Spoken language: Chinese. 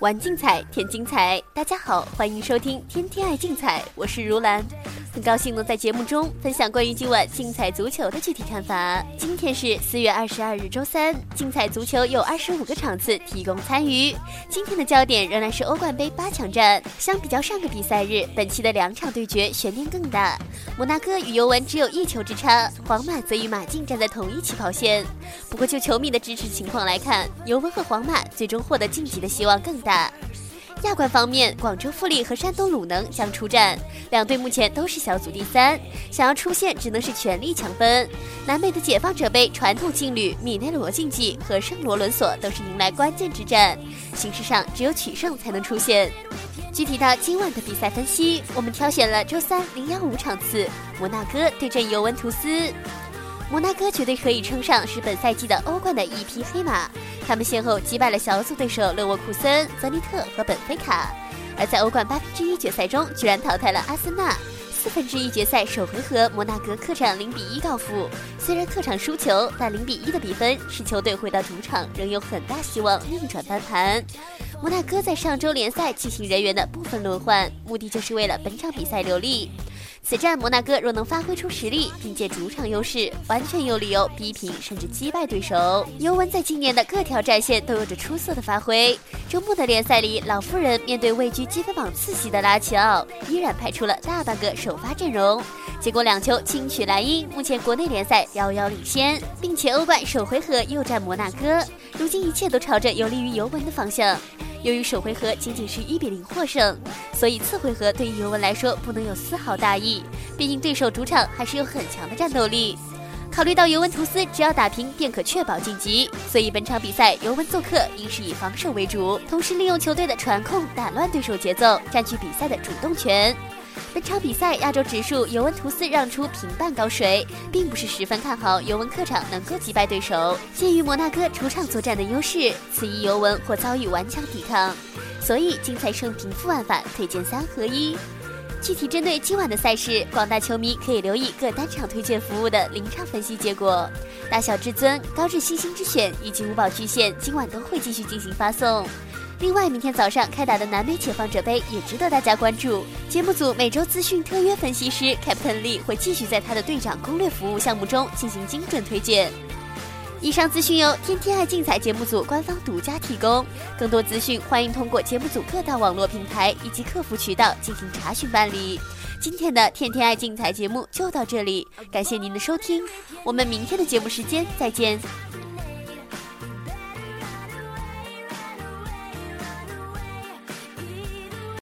玩竞彩，添精彩。大家好，欢迎收听《天天爱竞彩》，我是如兰。很高兴能在节目中分享关于今晚竞彩足球的具体看法。今天是四月二十二日，周三，竞彩足球有二十五个场次提供参与。今天的焦点仍然是欧冠杯八强战。相比较上个比赛日，本期的两场对决悬念更大。摩纳哥与尤文只有一球之差，皇马则与马竞站在同一起跑线。不过就球迷的支持情况来看，尤文和皇马最终获得晋级的希望更大。亚冠方面，广州富力和山东鲁能将出战，两队目前都是小组第三，想要出线只能是全力抢分。南美的解放者杯传统劲旅米内罗竞技和圣罗伦索都是迎来关键之战，形势上只有取胜才能出线。具体到今晚的比赛分析，我们挑选了周三零幺五场次，摩纳哥对阵尤文图斯。摩纳哥绝对可以称上是本赛季的欧冠的一匹黑马。他们先后击败了小组对手勒沃库森、泽尼特和本菲卡，而在欧冠八分之一决赛中，居然淘汰了阿森纳。四分之一决赛首回合，摩纳哥客场零比一告负。虽然客场输球，但零比一的比分使球队回到主场仍有很大希望逆转翻盘。摩纳哥在上周联赛进行人员的部分轮换，目的就是为了本场比赛留力。此战摩纳哥若能发挥出实力，凭借主场优势，完全有理由逼平甚至击败对手。尤文在今年的各条战线都有着出色的发挥。周末的联赛里，老妇人面对位居积分榜次席的拉齐奥，依然派出了大半个首发阵容，结果两球轻取莱茵，目前国内联赛遥遥领先，并且欧冠首回合又战摩纳哥，如今一切都朝着有利于尤文的方向。由于首回合仅仅是一比零获胜，所以次回合对于尤文来说不能有丝毫大意。毕竟对手主场还是有很强的战斗力。考虑到尤文图斯只要打平便可确保晋级，所以本场比赛尤文做客应是以防守为主，同时利用球队的传控打乱对手节奏，占据比赛的主动权。本场比赛亚洲指数尤文图斯让出平半高水，并不是十分看好尤文客场能够击败对手。鉴于摩纳哥主场作战的优势，此役尤文或遭遇顽强抵抗，所以精彩胜平负玩法推荐三合一。具体针对今晚的赛事，广大球迷可以留意各单场推荐服务的临场分析结果。大小至尊、高至星星之选以及五宝巨献今晚都会继续进行发送。另外，明天早上开打的南美解放者杯也值得大家关注。节目组每周资讯特约分析师 Captain 力会继续在他的队长攻略服务项目中进行精准推荐。以上资讯由天天爱竞彩节目组官方独家提供，更多资讯欢迎通过节目组各大网络平台以及客服渠道进行查询办理。今天的天天爱竞彩节目就到这里，感谢您的收听，我们明天的节目时间再见。